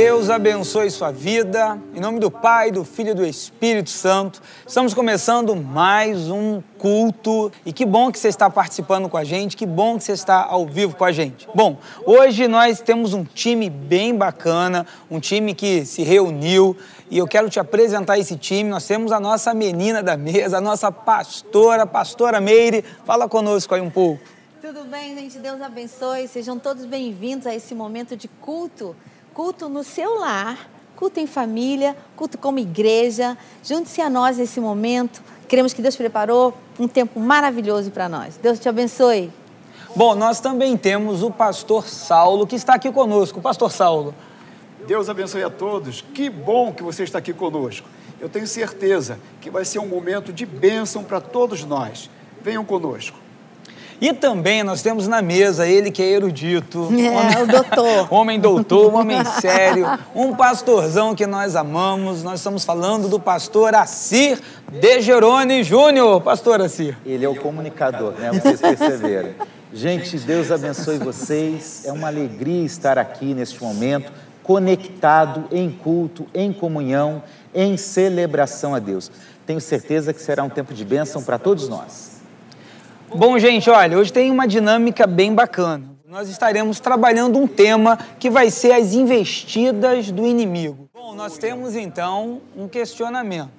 Deus abençoe sua vida. Em nome do Pai, do Filho e do Espírito Santo. Estamos começando mais um culto. E que bom que você está participando com a gente, que bom que você está ao vivo com a gente. Bom, hoje nós temos um time bem bacana, um time que se reuniu. E eu quero te apresentar esse time. Nós temos a nossa menina da mesa, a nossa pastora, pastora Meire. Fala conosco aí um pouco. Tudo bem, gente? Deus abençoe. Sejam todos bem-vindos a esse momento de culto. Culto no seu lar, culto em família, culto como igreja. Junte-se a nós nesse momento. Queremos que Deus preparou um tempo maravilhoso para nós. Deus te abençoe. Bom, nós também temos o pastor Saulo, que está aqui conosco. Pastor Saulo. Deus abençoe a todos. Que bom que você está aqui conosco. Eu tenho certeza que vai ser um momento de bênção para todos nós. Venham conosco. E também nós temos na mesa ele que é erudito. É, homem, o doutor. homem doutor, homem sério, um pastorzão que nós amamos. Nós estamos falando do pastor Assir de Gerone Júnior. Pastor Assir. Ele é o comunicador, né? Vocês perceberam. Gente, Deus abençoe vocês. É uma alegria estar aqui neste momento, conectado em culto, em comunhão, em celebração a Deus. Tenho certeza que será um tempo de bênção para todos nós. Bom, gente, olha, hoje tem uma dinâmica bem bacana. Nós estaremos trabalhando um tema que vai ser as investidas do inimigo. Bom, nós temos então um questionamento.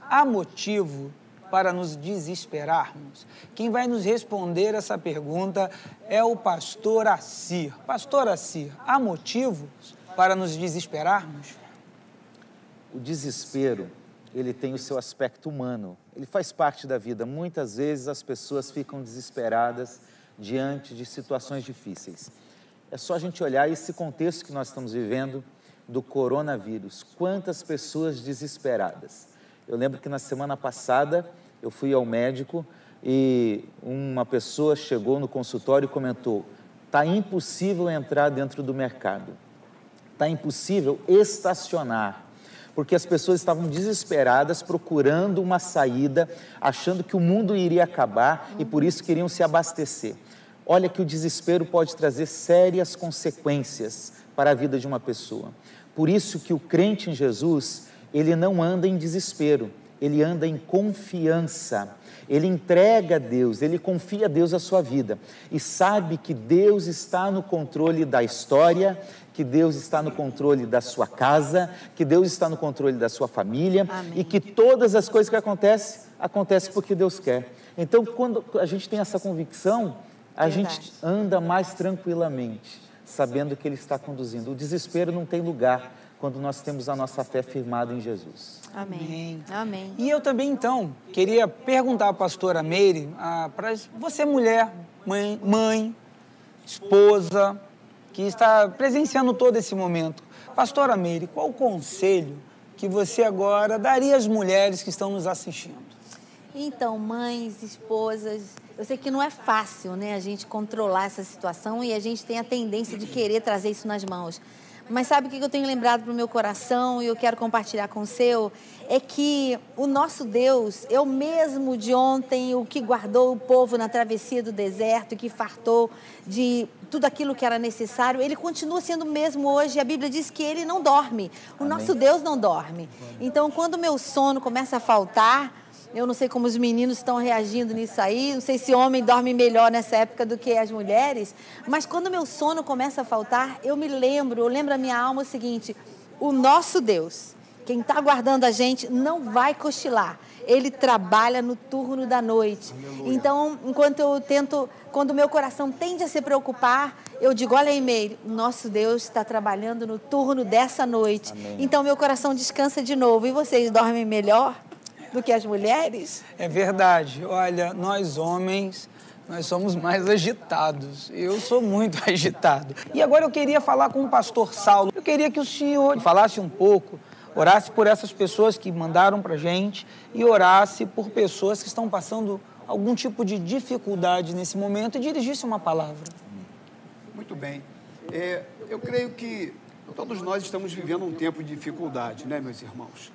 Há motivo para nos desesperarmos? Quem vai nos responder essa pergunta é o pastor Assir. Pastor Assir, há motivos para nos desesperarmos? O desespero ele tem o seu aspecto humano, ele faz parte da vida. Muitas vezes as pessoas ficam desesperadas diante de situações difíceis. É só a gente olhar esse contexto que nós estamos vivendo do coronavírus. Quantas pessoas desesperadas. Eu lembro que na semana passada eu fui ao médico e uma pessoa chegou no consultório e comentou: está impossível entrar dentro do mercado, está impossível estacionar porque as pessoas estavam desesperadas, procurando uma saída, achando que o mundo iria acabar e por isso queriam se abastecer. Olha que o desespero pode trazer sérias consequências para a vida de uma pessoa. Por isso que o crente em Jesus, ele não anda em desespero, ele anda em confiança. Ele entrega a Deus, ele confia a Deus a sua vida e sabe que Deus está no controle da história, que Deus está no controle da sua casa, que Deus está no controle da sua família Amém. e que todas as coisas que acontecem, acontecem porque Deus quer. Então, quando a gente tem essa convicção, a Verdade. gente anda mais tranquilamente, sabendo que Ele está conduzindo. O desespero não tem lugar quando nós temos a nossa fé firmada em Jesus. Amém. Amém. E eu também, então, queria perguntar à pastora Meire, para você, mulher, mãe, mãe, esposa, que está presenciando todo esse momento. Pastora Meire, qual o conselho que você agora daria às mulheres que estão nos assistindo? Então, mães, esposas, eu sei que não é fácil, né, a gente controlar essa situação e a gente tem a tendência de querer trazer isso nas mãos. Mas sabe o que eu tenho lembrado para o meu coração e eu quero compartilhar com o seu? É que o nosso Deus é o mesmo de ontem, o que guardou o povo na travessia do deserto, que fartou de tudo aquilo que era necessário. Ele continua sendo o mesmo hoje. A Bíblia diz que ele não dorme. O Amém. nosso Deus não dorme. Então, quando o meu sono começa a faltar, eu não sei como os meninos estão reagindo nisso aí, não sei se homem dorme melhor nessa época do que as mulheres, mas quando meu sono começa a faltar, eu me lembro, eu lembro a minha alma o seguinte: o nosso Deus, quem está guardando a gente, não vai cochilar. Ele trabalha no turno da noite. Então, enquanto eu tento, quando meu coração tende a se preocupar, eu digo: olha aí, Meire, nosso Deus está trabalhando no turno dessa noite. Amém. Então, meu coração descansa de novo. E vocês dormem melhor? Do que as mulheres? É verdade. Olha, nós homens, nós somos mais agitados. Eu sou muito agitado. E agora eu queria falar com o pastor Saulo. Eu queria que o senhor falasse um pouco, orasse por essas pessoas que mandaram para gente e orasse por pessoas que estão passando algum tipo de dificuldade nesse momento e dirigisse uma palavra. Muito bem. É, eu creio que todos nós estamos vivendo um tempo de dificuldade, né, meus irmãos?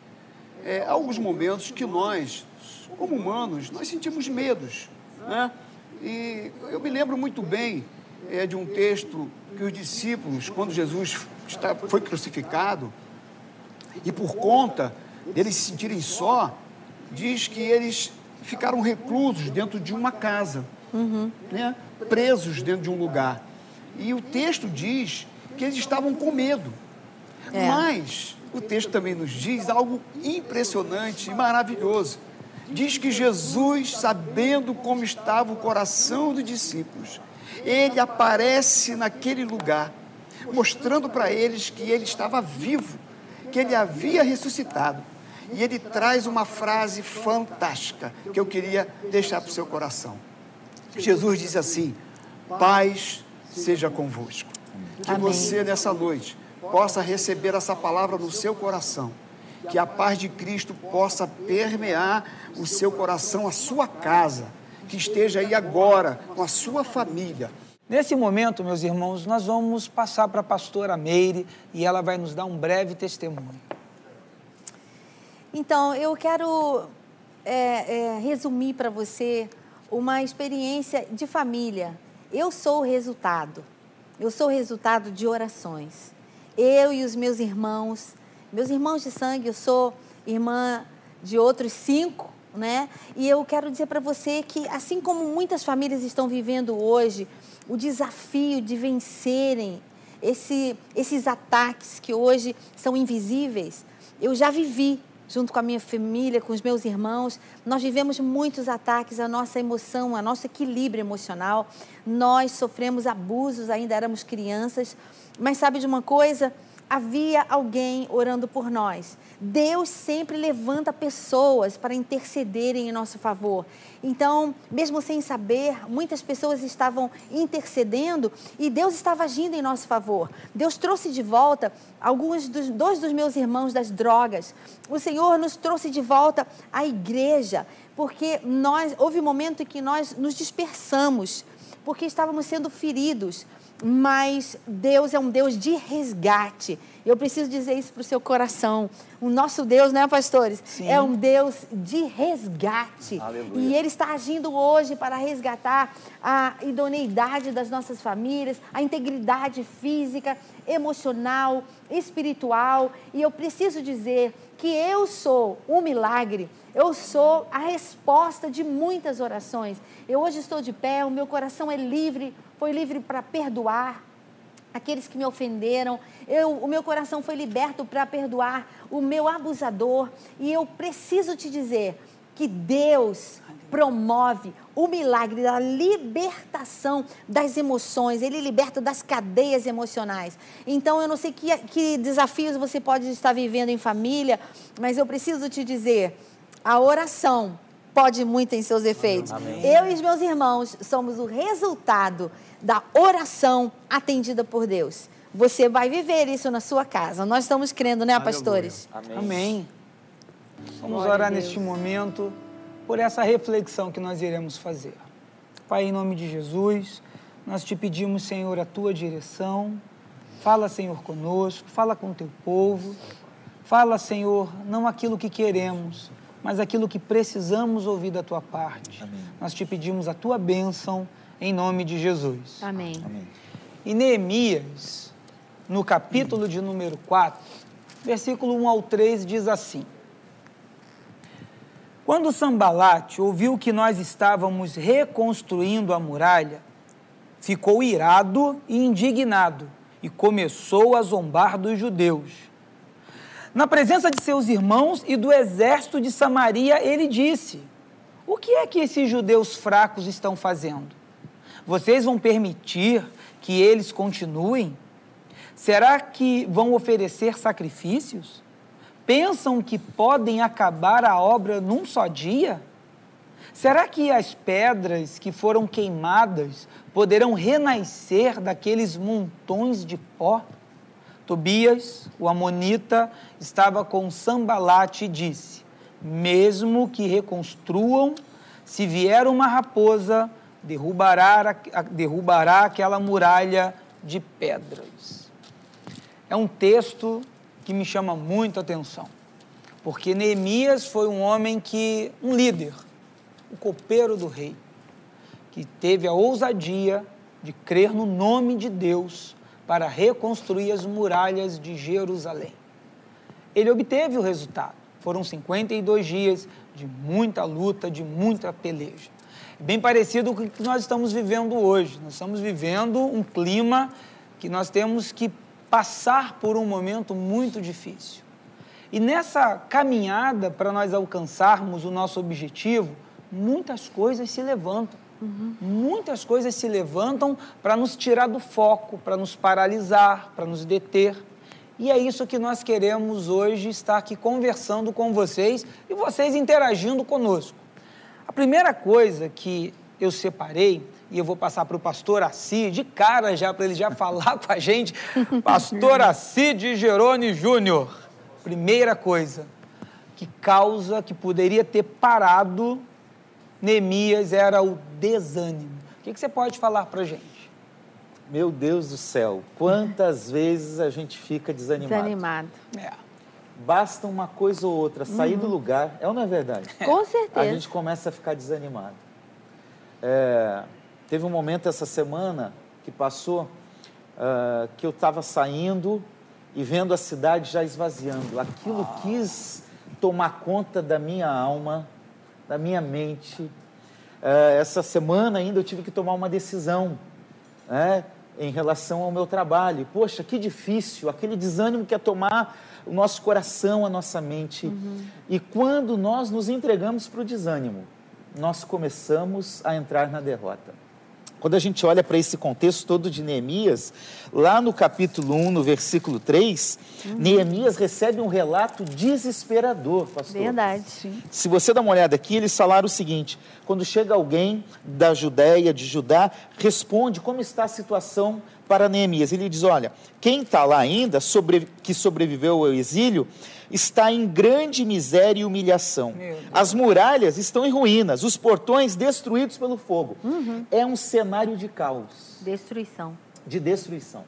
É, alguns momentos que nós, como humanos, nós sentimos medos, né? E eu me lembro muito bem é de um texto que os discípulos, quando Jesus está, foi crucificado, e por conta deles se sentirem só, diz que eles ficaram reclusos dentro de uma casa, uhum. né? presos dentro de um lugar. E o texto diz que eles estavam com medo. É. Mas o texto também nos diz algo impressionante e maravilhoso. Diz que Jesus, sabendo como estava o coração dos discípulos, ele aparece naquele lugar, mostrando para eles que ele estava vivo, que ele havia ressuscitado. E ele traz uma frase fantástica que eu queria deixar para o seu coração. Jesus diz assim: Paz seja convosco. Que Amém. você, nessa noite, possa receber essa palavra no seu coração. Que a paz de Cristo possa permear o seu coração, a sua casa. Que esteja aí agora com a sua família. Nesse momento, meus irmãos, nós vamos passar para a pastora Meire e ela vai nos dar um breve testemunho. Então, eu quero é, é, resumir para você uma experiência de família. Eu sou o resultado. Eu sou o resultado de orações. Eu e os meus irmãos, meus irmãos de sangue, eu sou irmã de outros cinco, né? E eu quero dizer para você que, assim como muitas famílias estão vivendo hoje, o desafio de vencerem esse, esses ataques que hoje são invisíveis, eu já vivi junto com a minha família, com os meus irmãos. Nós vivemos muitos ataques à nossa emoção, ao nosso equilíbrio emocional. Nós sofremos abusos, ainda éramos crianças. Mas sabe de uma coisa? havia alguém orando por nós. Deus sempre levanta pessoas para intercederem em nosso favor. Então, mesmo sem saber, muitas pessoas estavam intercedendo e Deus estava agindo em nosso favor. Deus trouxe de volta alguns dos dois dos meus irmãos das drogas. O Senhor nos trouxe de volta à igreja, porque nós houve um momento em que nós nos dispersamos, porque estávamos sendo feridos mas Deus é um Deus de resgate. Eu preciso dizer isso para o seu coração. O nosso Deus, né, pastores? Sim. É um Deus de resgate. Aleluia. E Ele está agindo hoje para resgatar a idoneidade das nossas famílias, a integridade física, emocional, espiritual. E eu preciso dizer que eu sou um milagre. Eu sou a resposta de muitas orações. Eu hoje estou de pé, o meu coração é livre foi livre para perdoar aqueles que me ofenderam. Eu, o meu coração foi liberto para perdoar o meu abusador. E eu preciso te dizer que Deus promove o milagre da libertação das emoções, Ele liberta das cadeias emocionais. Então, eu não sei que, que desafios você pode estar vivendo em família, mas eu preciso te dizer: a oração pode muito em seus efeitos. Amém. Eu e os meus irmãos somos o resultado da oração atendida por Deus. Você vai viver isso na sua casa. Nós estamos crendo, né, pastores? Amém. Amém. Vamos orar neste momento por essa reflexão que nós iremos fazer. Pai, em nome de Jesus, nós te pedimos, Senhor, a tua direção. Fala, Senhor, conosco, fala com o teu povo. Fala, Senhor, não aquilo que queremos, mas aquilo que precisamos ouvir da tua parte. Amém. Nós te pedimos a tua bênção em nome de Jesus. Amém. Amém. E Neemias, no capítulo de número 4, versículo 1 ao 3, diz assim: Quando Sambalate ouviu que nós estávamos reconstruindo a muralha, ficou irado e indignado e começou a zombar dos judeus na presença de seus irmãos e do exército de Samaria, ele disse: O que é que esses judeus fracos estão fazendo? Vocês vão permitir que eles continuem? Será que vão oferecer sacrifícios? Pensam que podem acabar a obra num só dia? Será que as pedras que foram queimadas poderão renascer daqueles montões de pó? Tobias, o amonita, estava com Sambalate e disse: Mesmo que reconstruam, se vier uma raposa, derrubará, derrubará aquela muralha de pedras. É um texto que me chama muito atenção, porque Neemias foi um homem que, um líder, o copeiro do rei, que teve a ousadia de crer no nome de Deus para reconstruir as muralhas de Jerusalém. Ele obteve o resultado. Foram 52 dias de muita luta, de muita peleja. Bem parecido com o que nós estamos vivendo hoje. Nós estamos vivendo um clima que nós temos que passar por um momento muito difícil. E nessa caminhada para nós alcançarmos o nosso objetivo, muitas coisas se levantam. Uhum. Muitas coisas se levantam para nos tirar do foco, para nos paralisar, para nos deter. E é isso que nós queremos hoje estar aqui conversando com vocês e vocês interagindo conosco. A primeira coisa que eu separei, e eu vou passar para o pastor Assi, de cara já, para ele já falar com a gente, pastor Assi de Gerone Júnior. Primeira coisa que causa, que poderia ter parado Neemias era o desânimo. O que, que você pode falar para a gente? Meu Deus do céu, quantas vezes a gente fica desanimado? Desanimado. É. Basta uma coisa ou outra sair uhum. do lugar, é ou não é verdade? Com certeza. A gente começa a ficar desanimado. É, teve um momento essa semana que passou uh, que eu estava saindo e vendo a cidade já esvaziando. Aquilo quis tomar conta da minha alma, da minha mente. É, essa semana ainda eu tive que tomar uma decisão né, em relação ao meu trabalho. Poxa, que difícil, aquele desânimo que é tomar o nosso coração, a nossa mente. Uhum. E quando nós nos entregamos para o desânimo, nós começamos a entrar na derrota. Quando a gente olha para esse contexto todo de Neemias, lá no capítulo 1, no versículo 3, uhum. Neemias recebe um relato desesperador, pastor. Verdade, sim. Se você dá uma olhada aqui, eles falaram o seguinte: quando chega alguém da Judéia, de Judá, responde como está a situação para Neemias. Ele diz: Olha, quem está lá ainda, sobre, que sobreviveu ao exílio, está em grande miséria e humilhação. As muralhas estão em ruínas, os portões destruídos pelo fogo. Uhum. É um cenário de caos. Destruição. De destruição.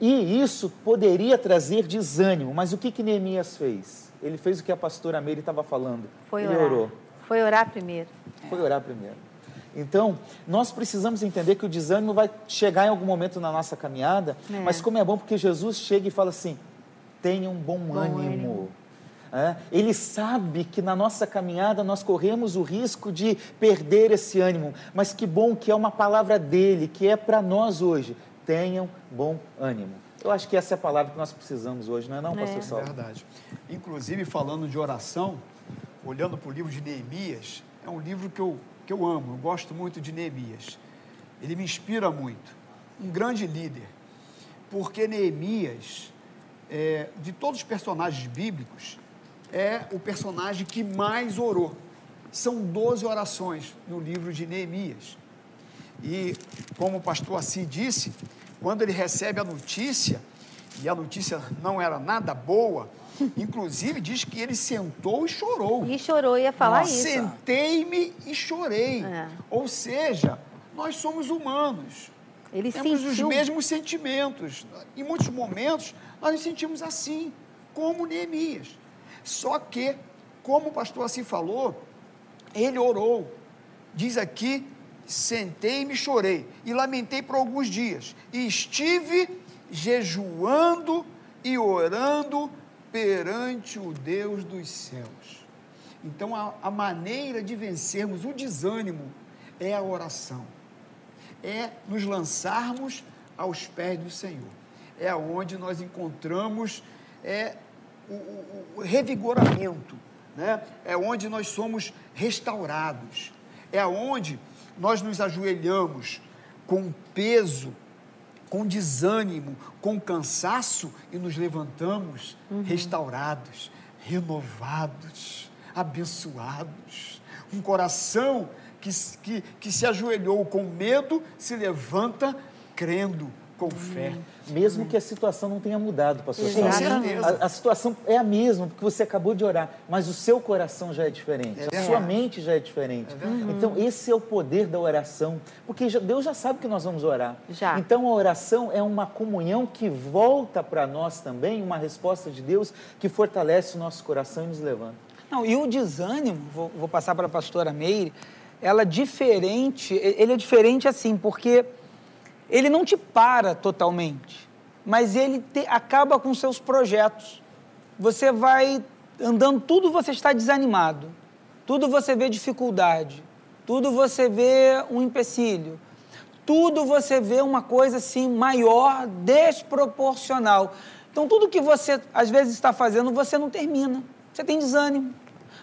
E isso poderia trazer desânimo, mas o que, que Neemias fez? Ele fez o que a pastora Meire estava falando. Foi Ele orar. orou. Foi orar primeiro. Foi orar primeiro. Então, nós precisamos entender que o desânimo vai chegar em algum momento na nossa caminhada, é. mas como é bom porque Jesus chega e fala assim: tenha um bom, bom ânimo. ânimo. É, ele sabe que na nossa caminhada nós corremos o risco de perder esse ânimo, mas que bom que é uma palavra dele, que é para nós hoje. Tenham bom ânimo. Eu acho que essa é a palavra que nós precisamos hoje, não é não, é. pastor Saulo? É verdade. Inclusive, falando de oração, olhando para o livro de Neemias, é um livro que eu, que eu amo, eu gosto muito de Neemias. Ele me inspira muito. Um grande líder. Porque Neemias, é, de todos os personagens bíblicos, é o personagem que mais orou. São 12 orações no livro de Neemias. E, como o pastor Assi disse, quando ele recebe a notícia, e a notícia não era nada boa, inclusive diz que ele sentou e chorou. E chorou, ia falar isso. Sentei-me e chorei. É. Ou seja, nós somos humanos. Ele Temos sentiu... os mesmos sentimentos. Em muitos momentos, nós nos sentimos assim, como Neemias. Só que, como o pastor assim falou, ele orou. Diz aqui sentei-me e chorei, e lamentei por alguns dias, e estive jejuando e orando perante o Deus dos céus. Então, a, a maneira de vencermos o desânimo é a oração, é nos lançarmos aos pés do Senhor, é onde nós encontramos é, o, o, o revigoramento, né? é onde nós somos restaurados, é onde nós nos ajoelhamos com peso, com desânimo, com cansaço e nos levantamos uhum. restaurados, renovados, abençoados. Um coração que, que, que se ajoelhou com medo se levanta crendo com fé. Mesmo que a situação não tenha mudado, pastor Com certeza. A, a, situação é a mesma, porque você acabou de orar, mas o seu coração já é diferente, é a sua mente já é diferente. É então, esse é o poder da oração, porque Deus já sabe que nós vamos orar. Já. Então, a oração é uma comunhão que volta para nós também, uma resposta de Deus que fortalece o nosso coração e nos levanta. Não, e o desânimo, vou, vou passar para a pastora Meire, ela é diferente, ele é diferente assim, porque ele não te para totalmente, mas ele te, acaba com seus projetos. Você vai andando, tudo você está desanimado, tudo você vê dificuldade, tudo você vê um empecilho, tudo você vê uma coisa assim maior, desproporcional. Então, tudo que você às vezes está fazendo, você não termina. Você tem desânimo.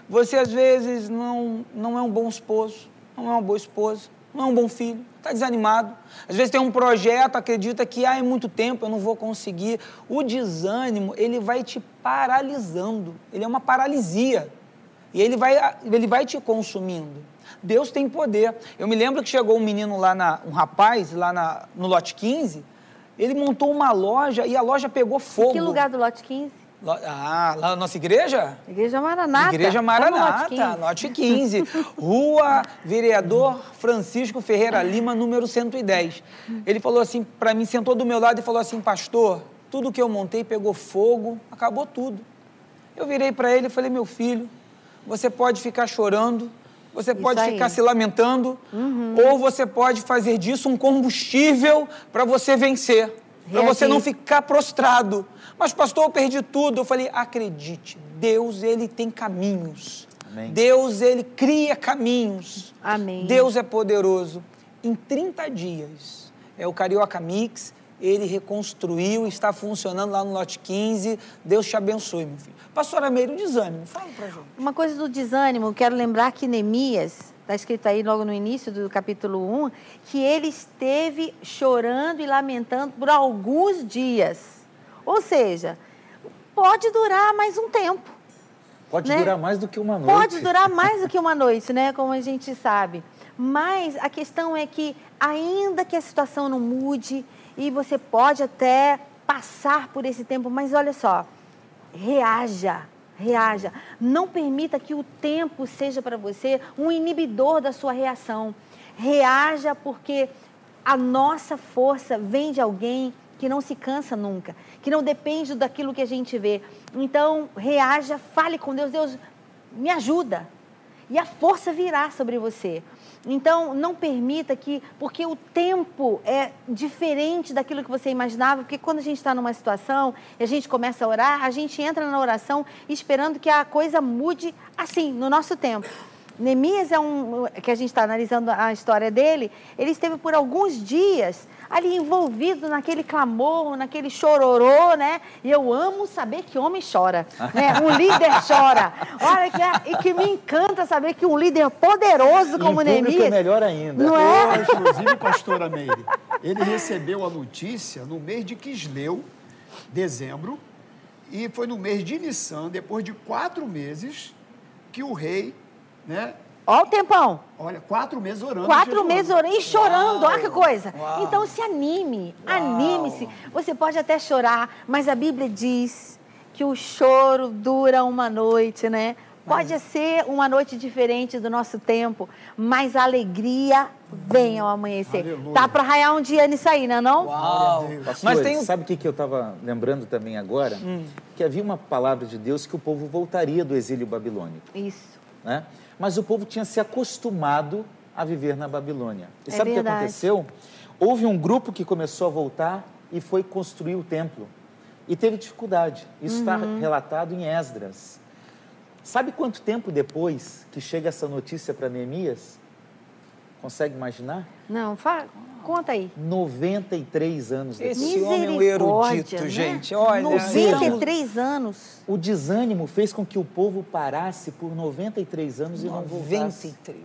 Você às vezes não, não é um bom esposo, não é uma boa esposa, não é um bom filho, está desanimado. Às vezes tem um projeto, acredita que ah, é muito tempo, eu não vou conseguir. O desânimo, ele vai te paralisando, ele é uma paralisia. E ele vai, ele vai te consumindo. Deus tem poder. Eu me lembro que chegou um menino lá, na, um rapaz, lá na, no lote 15, ele montou uma loja e a loja pegou fogo. Que lugar do lote 15? Ah, lá na nossa igreja? Igreja Maranata. Igreja Maranata, lote 15. Rua Vereador Francisco Ferreira Lima, número 110. Ele falou assim, para mim, sentou do meu lado e falou assim, pastor, tudo que eu montei pegou fogo, acabou tudo. Eu virei para ele e falei, meu filho, você pode ficar chorando, você Isso pode aí. ficar se lamentando, ou você pode fazer disso um combustível para você vencer, para você Reagir. não ficar prostrado. Mas, pastor, eu perdi tudo. Eu falei, acredite, Deus, ele tem caminhos. Amém. Deus, ele cria caminhos. Amém. Deus é poderoso. Em 30 dias, é o Carioca Mix, ele reconstruiu, está funcionando lá no lote 15. Deus te abençoe, meu filho. Pastora Meire, o desânimo, fala pra gente. Uma coisa do desânimo, eu quero lembrar que Neemias, está escrito aí logo no início do capítulo 1, que ele esteve chorando e lamentando por alguns dias. Ou seja, pode durar mais um tempo. Pode Né? durar mais do que uma noite. Pode durar mais do que uma noite, né? Como a gente sabe. Mas a questão é que, ainda que a situação não mude, e você pode até passar por esse tempo, mas olha só, reaja, reaja. Não permita que o tempo seja para você um inibidor da sua reação. Reaja porque a nossa força vem de alguém que não se cansa nunca, que não depende daquilo que a gente vê. Então, reaja, fale com Deus, Deus, me ajuda. E a força virá sobre você. Então, não permita que, porque o tempo é diferente daquilo que você imaginava, porque quando a gente está numa situação e a gente começa a orar, a gente entra na oração esperando que a coisa mude assim, no nosso tempo. Neemias é um, que a gente está analisando a história dele, ele esteve por alguns dias ali envolvido naquele clamor, naquele chororô, né? E eu amo saber que homem chora, né? Um líder chora. Olha, que é, e que me encanta saber que um líder poderoso como é Neemias... melhor ainda. Não é? Inclusive, pastora Meire, ele recebeu a notícia no mês de Quisleu, dezembro, e foi no mês de Nissan, depois de quatro meses, que o rei, né? Ó o tempão. Olha, quatro meses orando. Quatro meses orando e chorando, olha que coisa. Uau. Então se anime, anime-se. Você pode até chorar, mas a Bíblia diz que o choro dura uma noite, né? Pode ser uma noite diferente do nosso tempo, mas a alegria vem ao amanhecer. Aleluia. Tá para raiar um dia nisso aí, não é não? Uau! Pastor, Mas tem sabe o que, que eu estava lembrando também agora? Hum. Que havia uma palavra de Deus que o povo voltaria do exílio babilônico. Isso. né? Mas o povo tinha se acostumado a viver na Babilônia. E É sabe o que aconteceu? Houve um grupo que começou a voltar e foi construir o templo. E teve dificuldade. Isso está Uhum. relatado em Esdras. Sabe quanto tempo depois que chega essa notícia para Neemias? Consegue imaginar? Não, fa... conta aí. 93 anos depois. Esse homem é um erudito, né? gente. Olha, 93 anos. O desânimo fez com que o povo parasse por 93 anos e não voltasse. 93.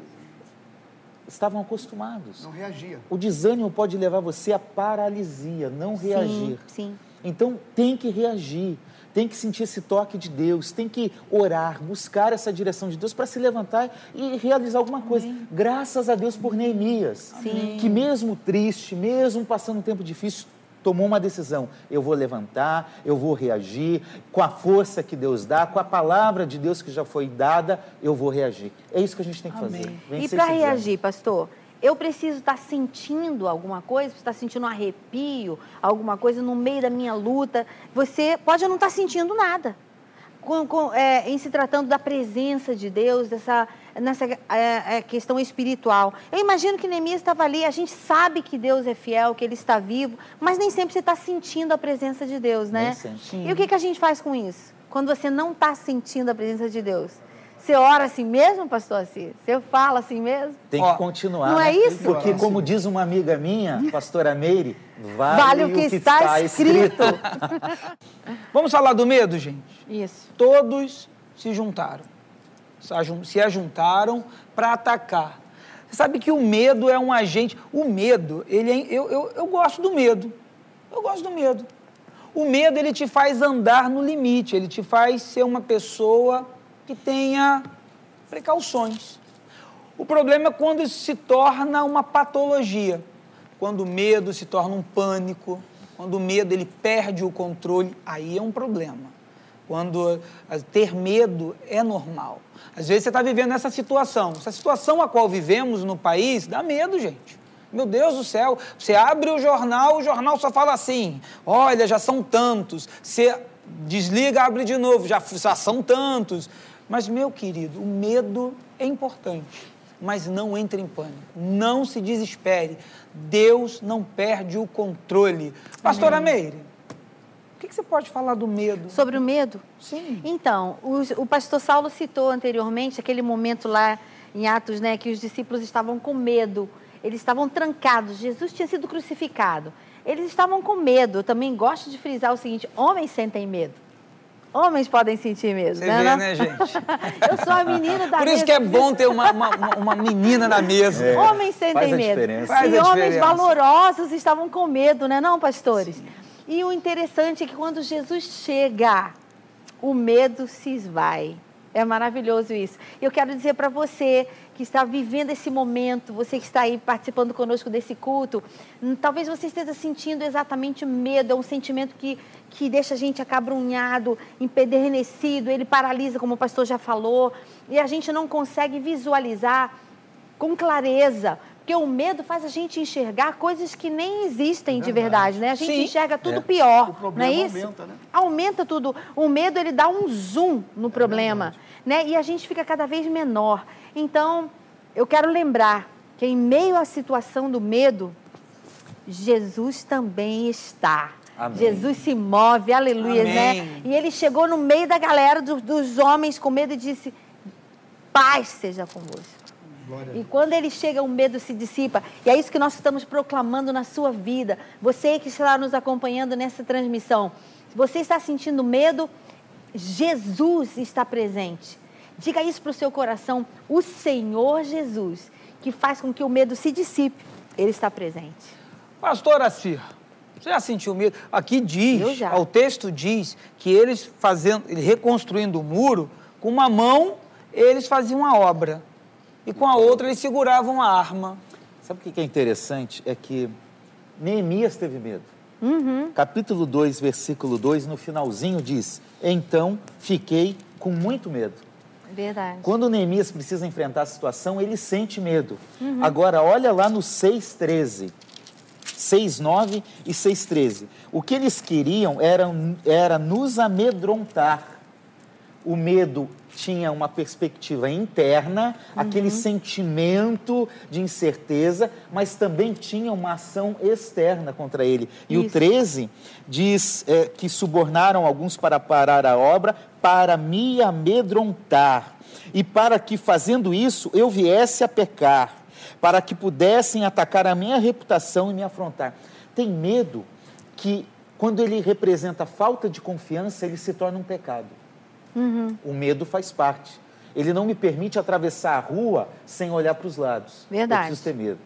Estavam acostumados. Não reagia. O desânimo pode levar você à paralisia, não reagir. Sim, sim. Então tem que reagir, tem que sentir esse toque de Deus, tem que orar, buscar essa direção de Deus para se levantar e realizar alguma coisa. Graças a Deus por Neemias, Sim. que mesmo triste, mesmo passando um tempo difícil, tomou uma decisão. Eu vou levantar, eu vou reagir, com a força que Deus dá, com a palavra de Deus que já foi dada, eu vou reagir. É isso que a gente tem que fazer. Amém. E Vencer para reagir, pastor? Eu preciso estar sentindo alguma coisa, estar sentindo um arrepio, alguma coisa no meio da minha luta. Você pode não estar sentindo nada. Com- com- é, em se tratando da presença de Deus, dessa, nessa é, é, questão espiritual. Eu imagino que Neemias estava ali, a gente sabe que Deus é fiel, que Ele está vivo, mas nem sempre você está sentindo a presença de Deus, né? E o que, que a gente faz com isso? Quando você não está sentindo a presença de Deus? Você ora assim mesmo, pastor Assis? Você fala assim mesmo? Tem que Ó, continuar. Não é isso? Porque, como diz uma amiga minha, pastora Meire, vale, vale o que, que está, está, escrito. escrito. Vamos falar do medo, gente? Isso. Todos se juntaram. Se ajuntaram para atacar. Você sabe que o medo é um agente. O medo, ele é, eu, eu, eu gosto do medo. Eu gosto do medo. O medo, ele te faz andar no limite, ele te faz ser uma pessoa que tenha precauções. O problema é quando isso se torna uma patologia, quando o medo se torna um pânico, quando o medo ele perde o controle, aí é um problema. Quando ter medo é normal. Às vezes você está vivendo essa situação. Essa situação a qual vivemos no país dá medo, gente. Meu Deus do céu, você abre o jornal, o jornal só fala assim: olha, já são tantos. Você desliga, abre de novo, já, já são tantos. Mas, meu querido, o medo é importante, mas não entre em pânico, não se desespere. Deus não perde o controle. Pastora Meire, o que, você pode falar do medo? Sobre o medo? Sim. Então, o, o pastor Saulo citou anteriormente aquele momento lá em Atos, né, que os discípulos estavam com medo, eles estavam trancados, Jesus tinha sido crucificado. Eles estavam com medo. Eu também gosto de frisar o seguinte: homens sentem medo. Homens podem sentir mesmo, Você né? Vê, não? né, gente? Eu sou a menina da Por isso mesa. que é bom ter uma, uma, uma menina na mesa. É. Homens sentem Faz a medo. e a homens valorosos estavam com medo, né, não, pastores? Sim. E o interessante é que quando Jesus chega, o medo se esvai. É maravilhoso isso. Eu quero dizer para você que está vivendo esse momento, você que está aí participando conosco desse culto, hum, talvez você esteja sentindo exatamente medo, é um sentimento que, que deixa a gente acabrunhado, empedernecido, ele paralisa, como o pastor já falou, e a gente não consegue visualizar com clareza. Porque o medo faz a gente enxergar coisas que nem existem de verdade, né? A gente Sim. enxerga tudo É. pior, O problema não é isso? aumenta, né? Aumenta tudo. O medo, ele dá um zoom no problema, né? E a gente fica cada vez menor. Então, eu quero lembrar que em meio à situação do medo, Jesus também está. Amém. Jesus se move, aleluia, né? Amém. E ele chegou no meio da galera do- dos homens com medo e disse: Paz seja convosco. E quando ele chega, o medo se dissipa. E é isso que nós estamos proclamando na sua vida. Você que está nos acompanhando nessa transmissão. Se você está sentindo medo, Jesus está presente. Diga isso para o seu coração. O Senhor Jesus, que faz com que o medo se dissipe, ele está presente. Pastor Assir, você já sentiu medo? Aqui diz, o texto diz que eles fazendo, reconstruindo o muro, com uma mão eles faziam a obra e com a outra eles seguravam a arma. Sabe o que que é interessante? É que Neemias teve medo. Uhum. Capítulo 2, versículo 2, no finalzinho diz: Então fiquei com muito medo. Verdade. Quando Neemias precisa enfrentar a situação, ele sente medo. Uhum. Agora, olha lá no 6,13. 6,9 e 6,13. O que eles queriam era, era nos amedrontar. O medo tinha uma perspectiva interna, aquele sentimento de incerteza, mas também tinha uma ação externa contra ele. E o Isso. 13 diz é, que subornaram alguns para parar a obra, para me amedrontar, e para que, fazendo isso, eu viesse a pecar, para que pudessem atacar a minha reputação e me afrontar. Tem medo que, quando ele representa falta de confiança, ele se torna um pecado. O medo faz parte. Ele não me permite atravessar a rua sem olhar para os lados. Verdade. Eu preciso ter medo.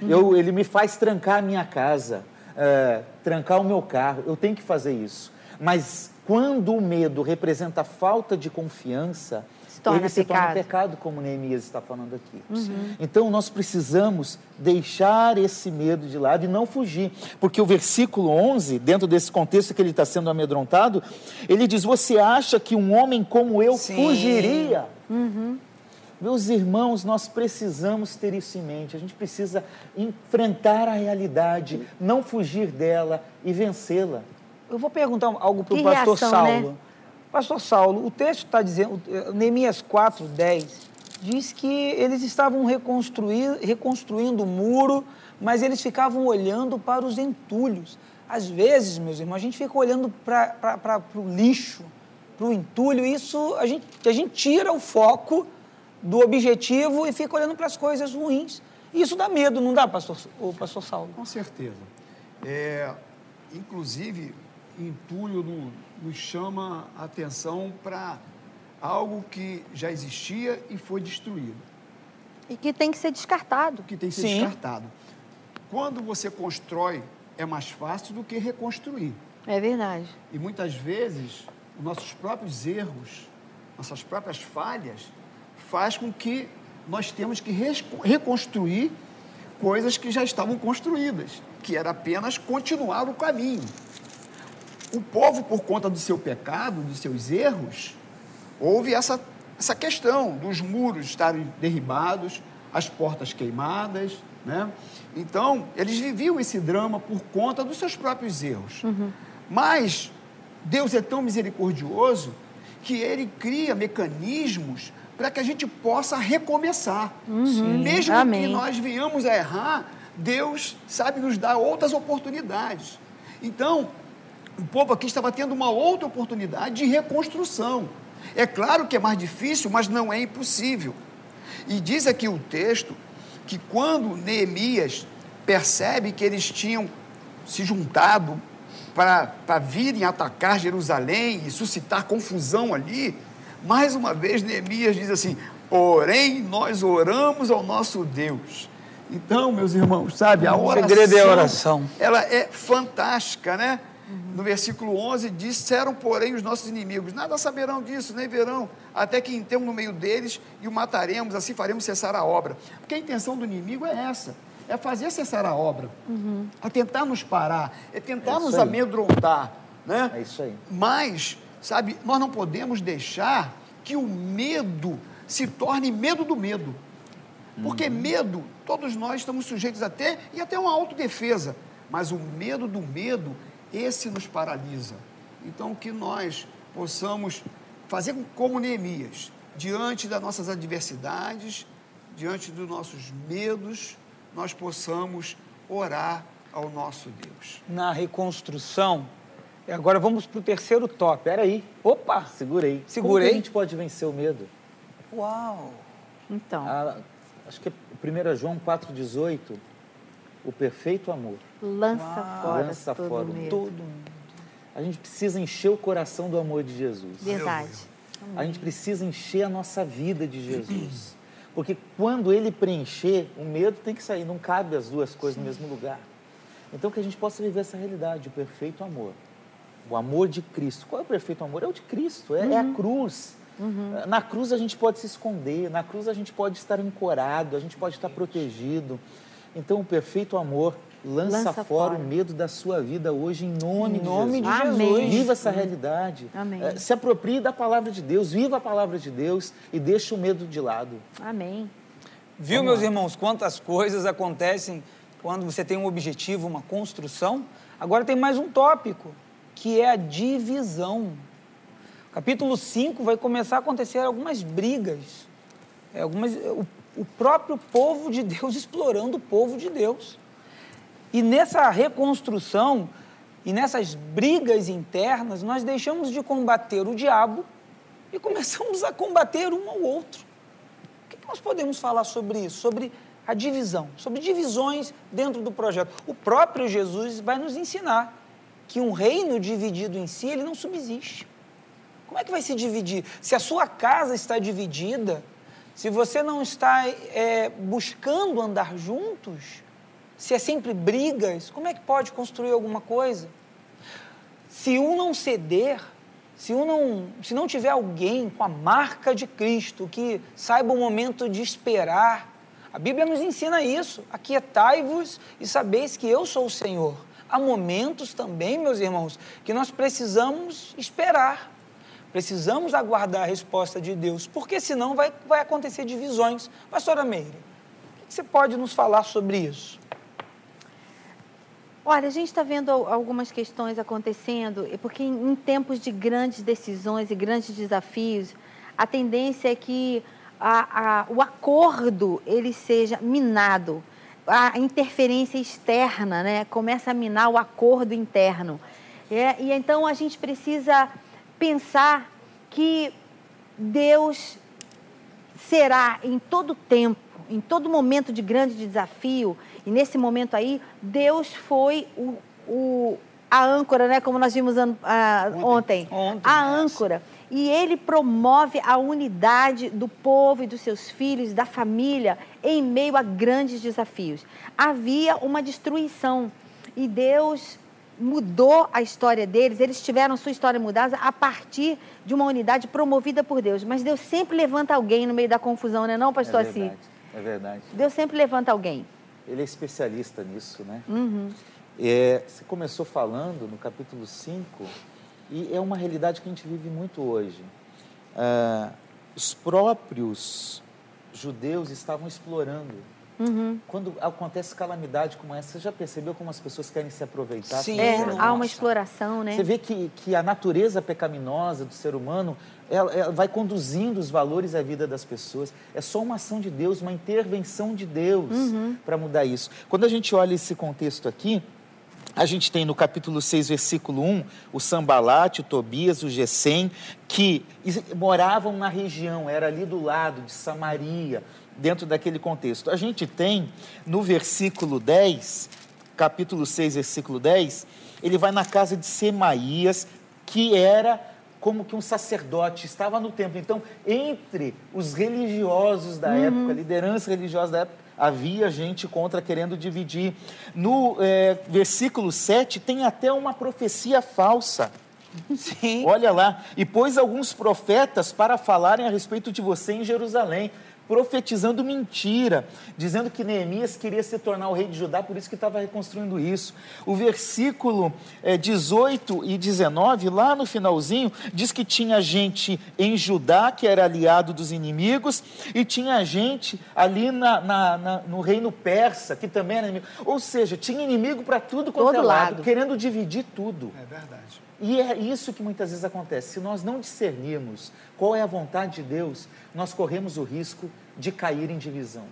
Eu, ele me faz trancar a minha casa, eh, trancar o meu carro. Eu tenho que fazer isso. Mas quando o medo representa falta de confiança, Se torna ele se torna pecado. como Neemias está falando aqui. Então nós precisamos deixar esse medo de lado e não fugir. Porque o versículo 11, dentro desse contexto que ele está sendo amedrontado, ele diz: Você acha que um homem como eu Sim. fugiria? Meus irmãos, nós precisamos ter isso em mente. A gente precisa enfrentar a realidade, não fugir dela e vencê-la. Eu vou perguntar algo para o pastor reação, Saulo. né? Pastor Saulo, o texto está dizendo, eh, Neemias 4, 10, diz que eles estavam reconstruindo o muro, mas eles ficavam olhando para os entulhos. Às vezes, meus irmãos, a gente fica olhando para o lixo, para o entulho, isso a gente, a gente tira o foco do objetivo e fica olhando para as coisas ruins. Isso dá medo, não dá, pastor, o pastor Saulo? Com certeza. É, inclusive, entulho nos chama a atenção para algo que já existia e foi destruído. E que tem que ser descartado. Que tem que ser Sim. descartado. Quando você constrói, é mais fácil do que reconstruir. É verdade. E muitas vezes, os nossos próprios erros, nossas próprias falhas, faz com que nós temos que reconstruir coisas que já estavam construídas, que era apenas continuar o caminho. O povo, por conta do seu pecado, dos seus erros, houve essa, essa questão dos muros estarem derribados, as portas queimadas, né? Então, eles viviam esse drama por conta dos seus próprios erros. Mas Deus é tão misericordioso que ele cria mecanismos para que a gente possa recomeçar. Mesmo Amém. que nós venhamos a errar, Deus sabe nos dar outras oportunidades. Então, o povo aqui estava tendo uma outra oportunidade de reconstrução. É claro que é mais difícil, mas não é impossível. E diz aqui o texto que quando Neemias percebe que eles tinham se juntado para virem atacar Jerusalém e suscitar confusão ali, mais uma vez Neemias diz assim: porém nós oramos ao nosso Deus. Então, meus irmãos, sabe, a O oração, segredo é a oração. ela é fantástica, né? No versículo 11, disseram, porém, os nossos inimigos, nada saberão disso, nem verão, até que entremos no meio deles e o mataremos, assim faremos cessar a obra. Porque a intenção do inimigo é essa, é fazer cessar a obra, é tentar nos parar, é tentar É nos amedrontar, né? É isso aí. Mas, sabe, nós não podemos deixar que o medo se torne medo do medo. Porque medo, todos nós estamos sujeitos a ter e até uma autodefesa. Mas o medo do medo, esse nos paralisa. Então, que nós possamos fazer como Neemias, diante das nossas adversidades, diante dos nossos medos, nós possamos orar ao nosso Deus. Na reconstrução, agora vamos para o terceiro top. Pera aí, Opa! segurei. Como Segurei. que a gente pode vencer o medo? Uau! Então, Ah, acho que é 1 João 4,18, o perfeito amor. lança fora Lança todo fora o medo. Todo mundo. A gente precisa encher o coração do amor de Jesus. Verdade. A gente precisa encher a nossa vida de Jesus. Porque quando ele preencher, o medo tem que sair, não cabe as duas coisas no mesmo lugar. Então que a gente possa viver essa realidade, o perfeito amor. O amor de Cristo. Qual é o perfeito amor? É o de Cristo, é, é a cruz. Na cruz a gente pode se esconder, na cruz a gente pode estar ancorado, a gente pode estar protegido. Então o perfeito amor lança, Lança fora, fora. o medo da sua vida hoje em nome, Em nome de Jesus. Amém. Jesus. Viva essa realidade. Amém. Eh, Se aproprie da palavra de Deus, viva a palavra de Deus e deixe o medo de lado. Amém. Viu, Vamos meus lá. irmãos, quantas coisas acontecem quando você tem um objetivo, uma construção? Agora tem mais um tópico, que é a divisão. Capítulo 5 vai começar a acontecer algumas brigas. É, algumas, o, o próprio povo de Deus explorando o povo de Deus. E nessa reconstrução e nessas brigas internas, nós deixamos de combater o diabo e começamos a combater um ao outro. O que nós podemos falar sobre isso? Sobre a divisão, sobre divisões dentro do projeto. O próprio Jesus vai nos ensinar que um reino dividido em si, ele não subsiste. Como é que vai se dividir? Se a sua casa está dividida, se você não está é, buscando andar juntos, se é sempre brigas, como é que pode construir alguma coisa? Se um não ceder, se, um não, se não tiver alguém com a marca de Cristo que saiba o momento de esperar, a Bíblia nos ensina isso. Aquietai-vos e sabeis que eu sou o Senhor. Há momentos também, meus irmãos, que nós precisamos esperar. Precisamos aguardar a resposta de Deus, porque senão vai, vai acontecer divisões. Pastora Meire, o que você pode nos falar sobre isso? Olha, a gente está vendo al- algumas questões acontecendo, porque em tempos de grandes decisões e grandes desafios, a tendência é que a, a, o acordo ele seja minado, a interferência externa, né, começa a minar o acordo interno. É, e então a gente precisa pensar que Deus será em todo tempo, em todo momento de grande desafio, e nesse momento aí, Deus foi o, o a âncora, né, como nós vimos an, ontem, ontem, ontem, a âncora. E ele promove a unidade do povo e dos seus filhos, da família, em meio a grandes desafios. Havia uma destruição. E Deus mudou a história deles, eles tiveram sua história mudada a partir de uma unidade promovida por Deus. Mas Deus sempre levanta alguém no meio da confusão, não é não, pastor é verdade, É verdade. Deus sempre levanta alguém. Ele é especialista nisso, né? Uhum. É, você começou falando no capítulo 5, e é uma realidade que a gente vive muito hoje. Ah, os próprios judeus estavam explorando Uhum. Quando acontece calamidade como essa, você já percebeu como as pessoas querem se aproveitar? Sim, é, há uma exploração, né? Você vê que, que a natureza pecaminosa do ser humano, ela, ela vai conduzindo os valores à vida das pessoas. É só uma ação de Deus, uma intervenção de Deus uhum. para mudar isso. Quando a gente olha esse contexto aqui, a gente tem no capítulo 6, versículo 1, o Sambalate, o Tobias, o Gesem, que moravam na região, era ali do lado de Samaria, dentro daquele contexto. A gente tem no versículo 10, capítulo 6, versículo 10, ele vai na casa de Semaías, que era como que um sacerdote, estava no templo. Então, entre os religiosos da uhum. época, a liderança religiosa da época, havia gente contra querendo dividir. No é, versículo 7 tem até uma profecia falsa. Sim. Olha lá. E pôs alguns profetas para falarem a respeito de você em Jerusalém profetizando mentira, dizendo que Neemias queria se tornar o rei de Judá, por isso que estava reconstruindo isso. O versículo é, 18 e 19, lá no finalzinho, diz que tinha gente em Judá, que era aliado dos inimigos, e tinha gente ali na, na, na, no reino persa, que também era inimigo. Ou seja, tinha inimigo para tudo quanto Todo é lado, lado, querendo dividir tudo. É verdade. E é isso que muitas vezes acontece. Se nós não discernirmos qual é a vontade de Deus, nós corremos o risco de cair em divisão.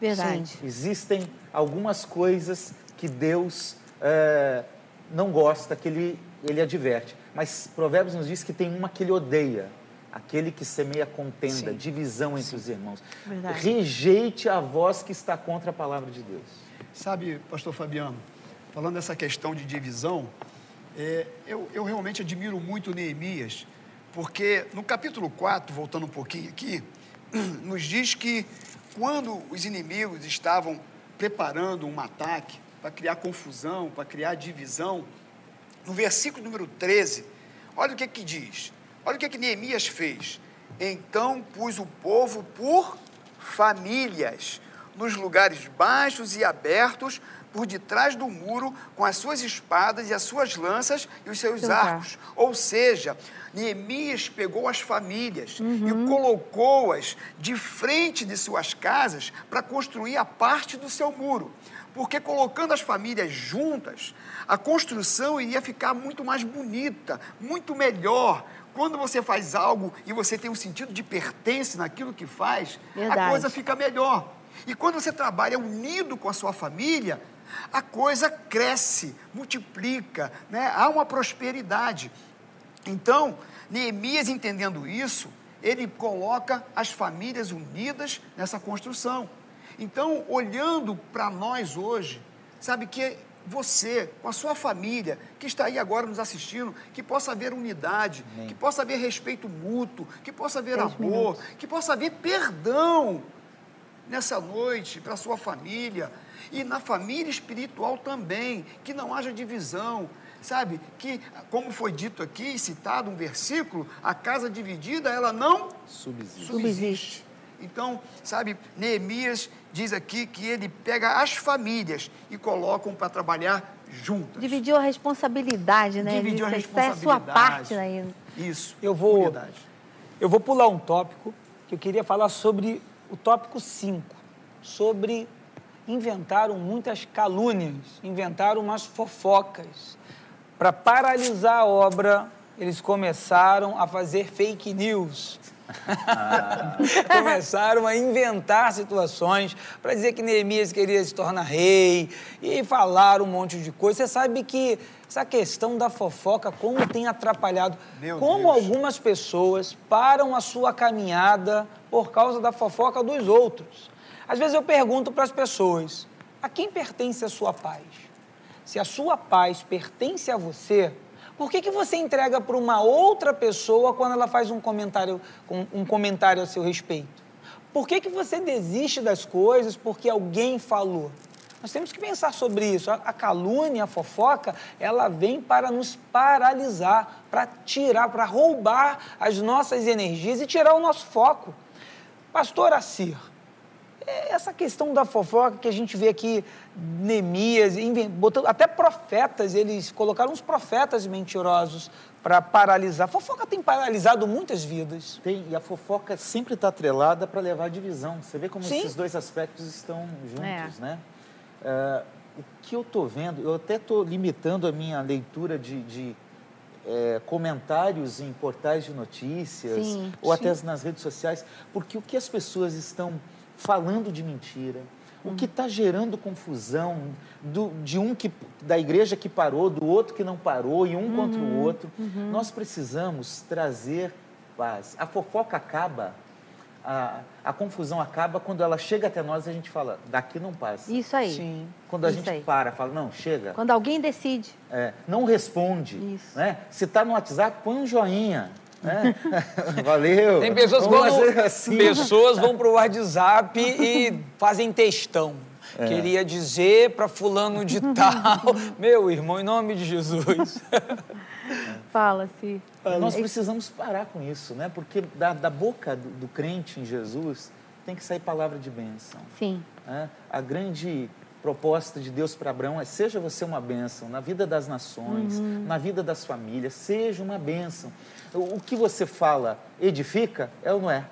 Verdade. Sim, existem algumas coisas que Deus é, não gosta, que ele, ele adverte. Mas Provérbios nos diz que tem uma que ele odeia. Aquele que semeia contenda, Sim. divisão entre Sim. os irmãos. Verdade. Rejeite a voz que está contra a palavra de Deus. Sabe, pastor Fabiano, falando dessa questão de divisão, é, eu, eu realmente admiro muito Neemias, porque no capítulo 4, voltando um pouquinho aqui, nos diz que quando os inimigos estavam preparando um ataque para criar confusão, para criar divisão, no versículo número 13, olha o que que diz. Olha o que que Neemias fez. Então pus o povo por famílias, nos lugares baixos e abertos, por detrás do muro, com as suas espadas e as suas lanças e os seus arcos. Ou seja, Neemias pegou as famílias uhum. e colocou-as de frente de suas casas para construir a parte do seu muro. Porque colocando as famílias juntas, a construção iria ficar muito mais bonita, muito melhor. Quando você faz algo e você tem um sentido de pertence naquilo que faz, Verdade. a coisa fica melhor. E quando você trabalha unido com a sua família, a coisa cresce, multiplica, né? há uma prosperidade. Então, Neemias entendendo isso, ele coloca as famílias unidas nessa construção. Então, olhando para nós hoje, sabe que você, com a sua família, que está aí agora nos assistindo, que possa haver unidade, Amém. que possa haver respeito mútuo, que possa haver Dez amor, minutos. que possa haver perdão nessa noite para a sua família e na família espiritual também, que não haja divisão, sabe? Que, como foi dito aqui, citado um versículo, a casa dividida, ela não subsiste. subsiste. Então, sabe, Neemias diz aqui que ele pega as famílias e colocam para trabalhar juntas. Dividiu a responsabilidade, né? Dividiu a responsabilidade. É a sua parte aí. Isso. Eu vou, eu vou pular um tópico que eu queria falar sobre o tópico 5, sobre inventaram muitas calúnias, inventaram umas fofocas. Para paralisar a obra, eles começaram a fazer fake news. Começaram a inventar situações para dizer que Neemias queria se tornar rei e falaram um monte de coisa. Você sabe que essa questão da fofoca, como tem atrapalhado, Meu como Deus. algumas pessoas param a sua caminhada por causa da fofoca dos outros. Às vezes eu pergunto para as pessoas: a quem pertence a sua paz? Se a sua paz pertence a você, por que, que você entrega para uma outra pessoa quando ela faz um comentário, um, comentário a seu respeito? Por que, que você desiste das coisas porque alguém falou? Nós temos que pensar sobre isso. A, calúnia, a fofoca, ela vem para nos paralisar, para tirar, para roubar as nossas energias e tirar o nosso foco. Pastor Assir, essa questão da fofoca que a gente vê aqui, Neemias, botando, até profetas, eles colocaram uns profetas mentirosos para paralisar. A fofoca tem paralisado muitas vidas. Tem, e a fofoca sempre está atrelada para levar à divisão. Você vê como Sim. esses dois aspectos estão juntos, É. né? Ah, o que eu estou vendo, eu até estou limitando a minha leitura de, de, eh, comentários em portais de notícias Sim, ou até nas redes sociais, porque o que as pessoas estão falando de mentira, o que está gerando confusão do- de um que da igreja que parou, do outro que não parou e um contra o outro, nós precisamos trazer paz. A fofoca acaba, a, a confusão acaba quando ela chega até nós e a gente fala, daqui não passa. Isso aí. Sim. Quando a Isso gente aí. para, fala, não, chega. Quando alguém decide. É, não responde. Isso. Né? Se está no WhatsApp, põe um joinha. Né? Valeu. Tem pessoas que vão, assim. pessoas vão pro WhatsApp e fazem textão. É. Queria dizer para fulano de tal. Meu irmão, em nome de Jesus. Fala-se. Nós precisamos parar com isso, né? Porque da, da boca do, do crente em Jesus tem que sair palavra de bênção. Sim. né? A grande proposta de Deus para Abraão é seja você uma bênção na vida das nações, Uhum. na vida das famílias, seja uma bênção. O, o que você fala edifica é ou não é?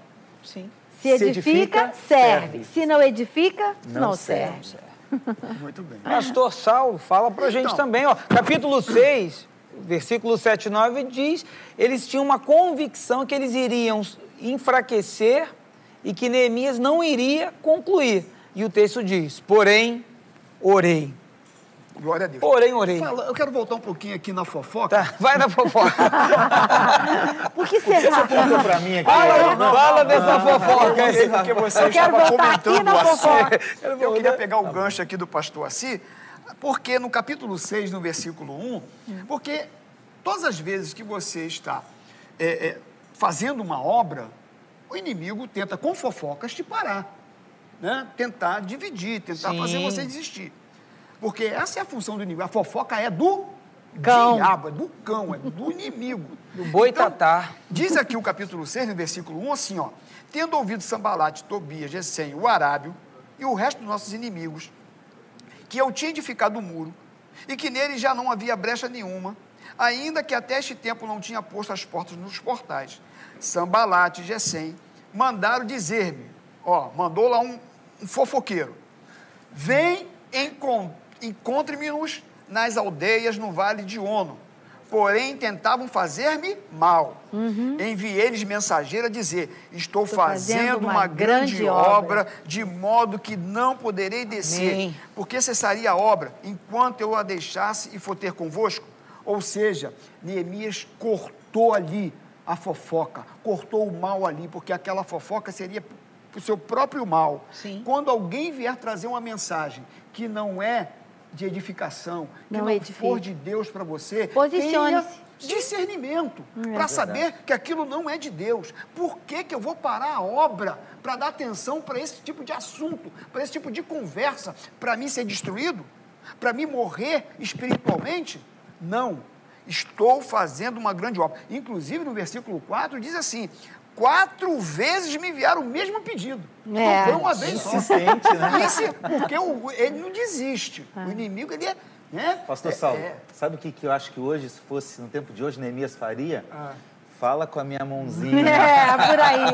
Sim. Se Se edifica, edifica, serve. serve. Se não edifica, não, Não serve. serve. Muito bem. Pastor Saulo, fala pra gente Então. também, ó. Capítulo 6, versículo 7 e 9 diz: eles tinham uma convicção que eles iriam enfraquecer e que Neemias não iria concluir. E o texto diz: porém, orei. Glória a Deus. Porém, orei. Fala, eu quero voltar um pouquinho aqui na fofoca. Tá, vai na fofoca. Por que será? Conta para mim aqui. Fala, fala dessa fofoca aí. Porque você Eu quero estava voltar aqui comentando na o assunto. fofoca. Eu queria pegar o gancho aqui do pastor Assi, porque no capítulo 6, no versículo 1, porque todas as vezes que você está é, é, fazendo uma obra, o inimigo tenta, com fofocas, te parar. Né? Tentar dividir, tentar Sim. fazer você desistir. Porque essa é a função do inimigo. A fofoca é do Cão. diabo, é do cão, é do inimigo. Do boitatá. Diz aqui o capítulo 6, no versículo 1, assim, ó. Tendo ouvido Sambalate, Tobias, Gesem, o Arábio e o resto dos nossos inimigos, que eu tinha edificado o muro, e que nele já não havia brecha nenhuma, ainda que até este tempo não tinha posto as portas nos portais. Sambalate e Gesem mandaram dizer-me, ó, mandou lá um, um fofoqueiro, vem, encon- encontre-me-nos nas aldeias no vale de Ono. Porém, tentavam fazer-me mal. Enviei-lhes mensageiro a dizer: Estou, Uhum. Estou fazendo, uma, grande, obra, de modo que não poderei descer. Amém. Porque cessaria a obra enquanto eu a deixasse e for ter convosco? Ou seja, Neemias cortou ali a fofoca, cortou o mal ali, porque aquela fofoca seria o seu próprio mal. Sim. Quando alguém vier trazer uma mensagem que não é de edificação, que Não não, for de Deus para você, Posicione-se. tenha discernimento É para saber que aquilo não é de Deus. Por que, que eu vou parar a obra para dar atenção para esse tipo de assunto, para esse tipo de conversa, para mim ser destruído? Para mim morrer espiritualmente? Não. Estou fazendo uma grande obra. Inclusive, no versículo 4, diz assim: quatro vezes me enviaram o mesmo pedido. É. Não foi uma vez só. Insistente, né? Esse, porque o- ele não desiste. O inimigo, ele é. Né? Pastor É- Saulo, é- sabe o que, que eu acho que hoje, se fosse no tempo de hoje, Neemias faria? Ah. Fala com a minha mãozinha. É, por aí.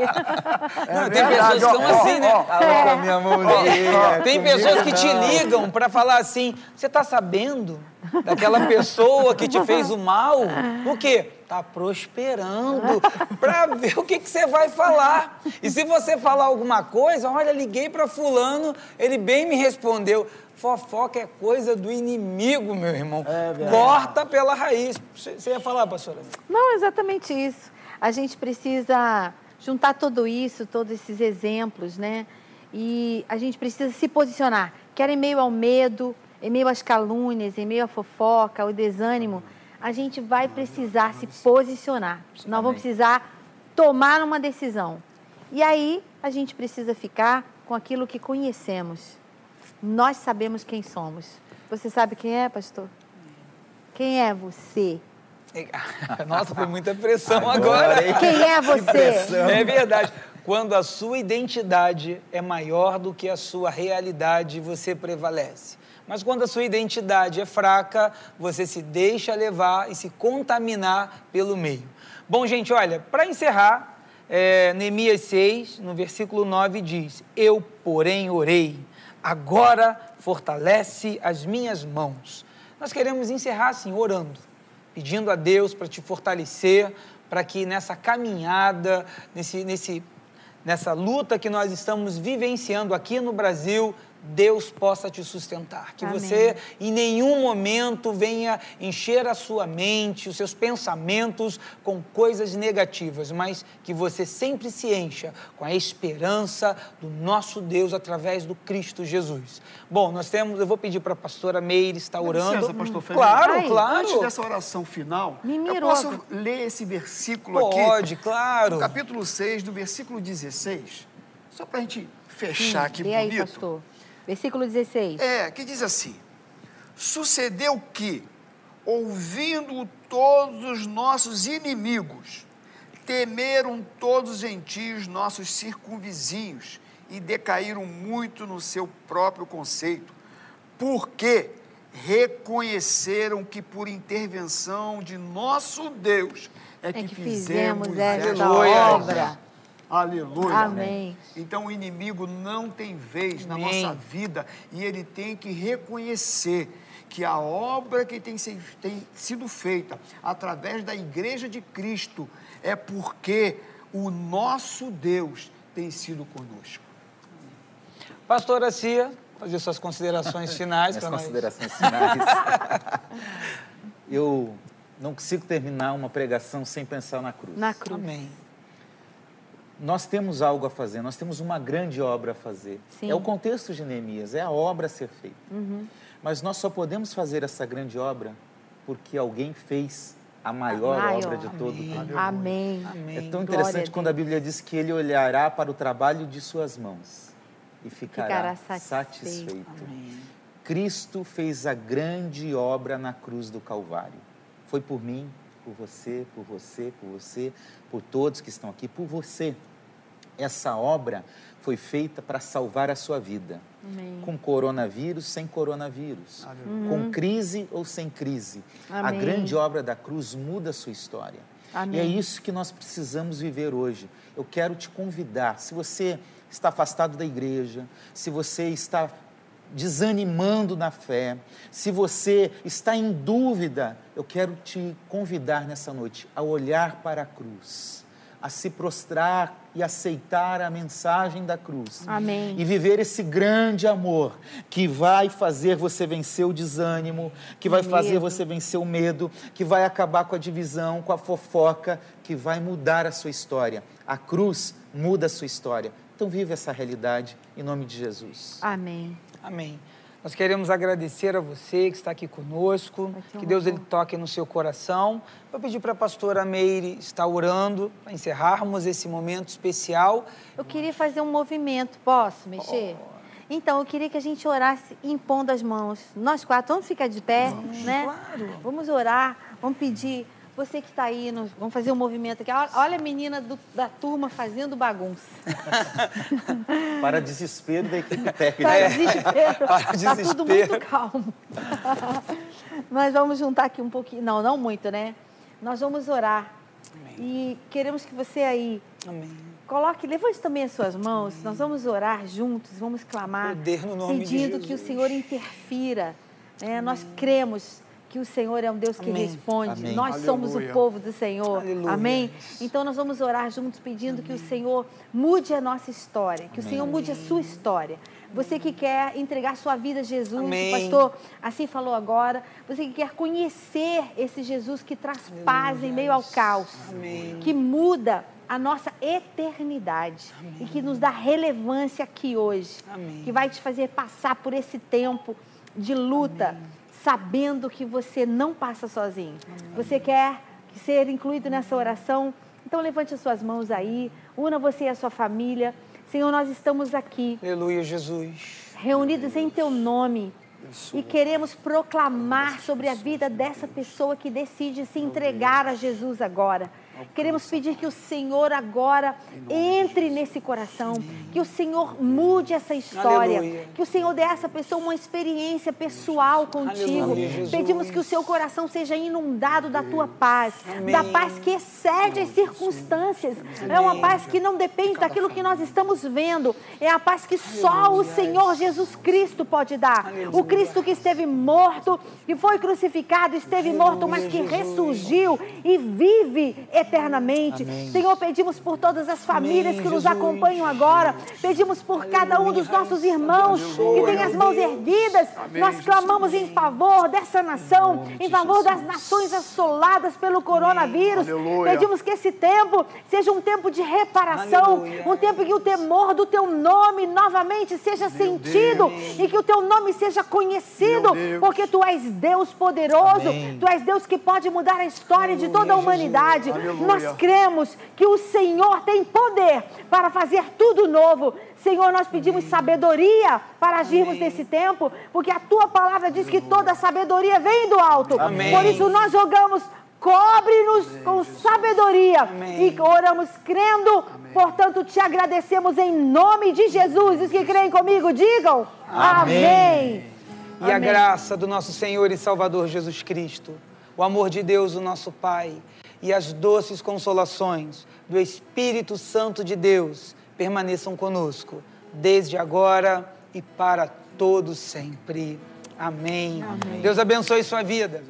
Não, tem verdade, pessoas que estão ó, assim, né? Fala com a minha mãozinha. Tem pessoas que te ligam para falar assim: você está sabendo daquela pessoa que te fez o mal, o quê? Tá prosperando para ver o que, que você vai falar. E se você falar alguma coisa, olha, liguei para fulano, ele bem me respondeu. Fofoca é coisa do inimigo, meu irmão. É Corta pela raiz. Você ia falar, pastora? Não, exatamente isso. A gente precisa juntar tudo isso, todos esses exemplos, né? E a gente precisa se posicionar. Quer em meio ao medo, em meio às calúnias, em meio à fofoca, ao desânimo, a gente vai precisar se posicionar. Nós vamos precisar tomar uma decisão. E aí a gente precisa ficar com aquilo que conhecemos. Nós sabemos quem somos. Você sabe quem é, pastor? Quem é você? Nossa, foi muita pressão agora. agora. Quem é você? É verdade. Quando a sua identidade é maior do que a sua realidade, você prevalece. Mas quando a sua identidade é fraca, você se deixa levar e se contaminar pelo meio. Bom, gente, olha, para encerrar, é, Neemias 6, no versículo 9, diz: Eu, porém, orei, agora fortalece as minhas mãos. Nós queremos encerrar assim, orando, pedindo a Deus para te fortalecer, para que nessa caminhada, nesse, nesse nessa luta que nós estamos vivenciando aqui no Brasil, Deus possa te sustentar. Que Amém. você em nenhum momento venha encher a sua mente, os seus pensamentos com coisas negativas, mas que você sempre se encha com a esperança do nosso Deus através do Cristo Jesus. Bom, nós temos, eu vou pedir para a pastora Meire estar orando. Licença, pastor Felipe. Claro, Ai, claro. Antes dessa oração final, eu posso ler esse versículo Pode, aqui? Pode, claro. No capítulo 6, do versículo 16, só para a gente fechar Sim, aqui bonito. Aí, pastor. Versículo 16. É, que diz assim: Sucedeu que, ouvindo todos os nossos inimigos, temeram todos os gentios, nossos circunvizinhos, e decaíram muito no seu próprio conceito, porque reconheceram que por intervenção de nosso Deus é, é que, que, fizemos, fizemos esta obra. Aleluia. Amém. Então o inimigo não tem vez Amém. na nossa vida e ele tem que reconhecer que a obra que tem, tem sido feita através da igreja de Cristo é porque o nosso Deus tem sido conosco. Pastora Cia, fazer suas considerações finais para nós. considerações finais. Eu não consigo terminar uma pregação sem pensar na cruz. Na cruz. Amém nós temos algo a fazer, nós temos uma grande obra a fazer. Sim. É o contexto de Neemias, é a obra a ser feita. Uhum. Mas nós só podemos fazer essa grande obra porque alguém fez a maior, a maior. obra de todo o tempo. Amém. É tão interessante a quando a Bíblia diz que ele olhará para o trabalho de suas mãos e ficará, ficará satisfeito. satisfeito. Cristo fez a grande obra na cruz do Calvário. Foi por mim, por você, por você, por você, por todos que estão aqui, por você essa obra foi feita para salvar a sua vida. Amém. Com coronavírus, sem coronavírus. Uhum. Com crise ou sem crise. Amém. A grande obra da cruz muda a sua história. Amém. E é isso que nós precisamos viver hoje. Eu quero te convidar, se você está afastado da igreja, se você está desanimando na fé, se você está em dúvida, eu quero te convidar nessa noite a olhar para a cruz a se prostrar e aceitar a mensagem da cruz. Amém. E viver esse grande amor que vai fazer você vencer o desânimo, que vai medo. fazer você vencer o medo, que vai acabar com a divisão, com a fofoca, que vai mudar a sua história. A cruz muda a sua história. Então vive essa realidade em nome de Jesus. Amém. Amém. Nós queremos agradecer a você que está aqui conosco, que Deus ele toque no seu coração. Vou pedir para a pastora Meire estar orando para encerrarmos esse momento especial. Eu queria fazer um movimento, posso mexer? Oh. Então, eu queria que a gente orasse impondo as mãos. Nós quatro, vamos ficar de pé, vamos, né? Claro. Vamos orar, vamos pedir você que está aí, nós vamos fazer um movimento aqui. Olha a menina do, da turma fazendo bagunça. Para desespero da equipe técnica. Para desespero. Para desespero. Está tudo muito calmo. Nós vamos juntar aqui um pouquinho. Não, não muito, né? Nós vamos orar. Amém. E queremos que você aí Amém. coloque, levante também as suas mãos. Amém. Nós vamos orar juntos, vamos clamar, no pedindo que o Senhor interfira. É, nós cremos que o Senhor é um Deus que Amém. responde. Amém. Nós somos o Aleluia. povo do Senhor. Aleluia. Amém? Então nós vamos orar juntos pedindo que o Senhor mude a nossa história, que o Senhor mude a sua história. Você que quer entregar sua vida a Jesus, Amém. o pastor assim falou agora, você que quer conhecer esse Jesus que traz paz em meio ao caos, Amém. que muda a nossa eternidade e que nos dá relevância aqui hoje, Amém. que vai te fazer passar por esse tempo de luta, sabendo que você não passa sozinho. Você quer ser incluído nessa oração? Então levante as suas mãos aí, una você e a sua família. Senhor, nós estamos aqui Aleluia, Jesus. reunidos em teu nome e queremos proclamar sobre a vida dessa pessoa que decide se entregar a Jesus agora. Queremos pedir que o Senhor agora entre nesse coração, que o Senhor mude essa história, Aleluia. que o Senhor dê a essa pessoa uma experiência pessoal contigo. Aleluia. Pedimos que o seu coração seja inundado da tua paz, Amém. da paz que excede as circunstâncias. É uma paz que não depende daquilo que nós estamos vendo, é a paz que só o Senhor Jesus Cristo pode dar. O Cristo que esteve morto, que foi crucificado, esteve morto, mas que ressurgiu e vive eternamente. Senhor, pedimos por todas as famílias que nos Jesus. acompanham agora, pedimos por cada um dos nossos irmãos que tem as mãos erguidas. Nós clamamos em favor dessa nação, em favor das nações assoladas pelo coronavírus. Aleluia. Pedimos que esse tempo seja um tempo de reparação, Aleluia. um tempo que o temor do teu nome novamente seja sentido e que o teu nome seja conhecido, Meu Deus. porque tu és Deus poderoso, Amém. tu és Deus que pode mudar a história de toda a humanidade. Aleluia. Nós cremos que o Senhor tem poder para fazer tudo novo. Senhor, nós pedimos sabedoria para agirmos nesse tempo, porque a tua palavra diz que toda sabedoria vem do alto. Amém. Por isso nós jogamos, cobre-nos com sabedoria Amém. e oramos crendo. Portanto, te agradecemos em nome de Jesus. Os que creem comigo, digam Amém. E a Amém. graça do nosso Senhor e Salvador Jesus Cristo, o amor de Deus, o nosso Pai, e as doces consolações do Espírito Santo de Deus permaneçam conosco, desde agora e para todos sempre. Amém. Deus abençoe sua vida.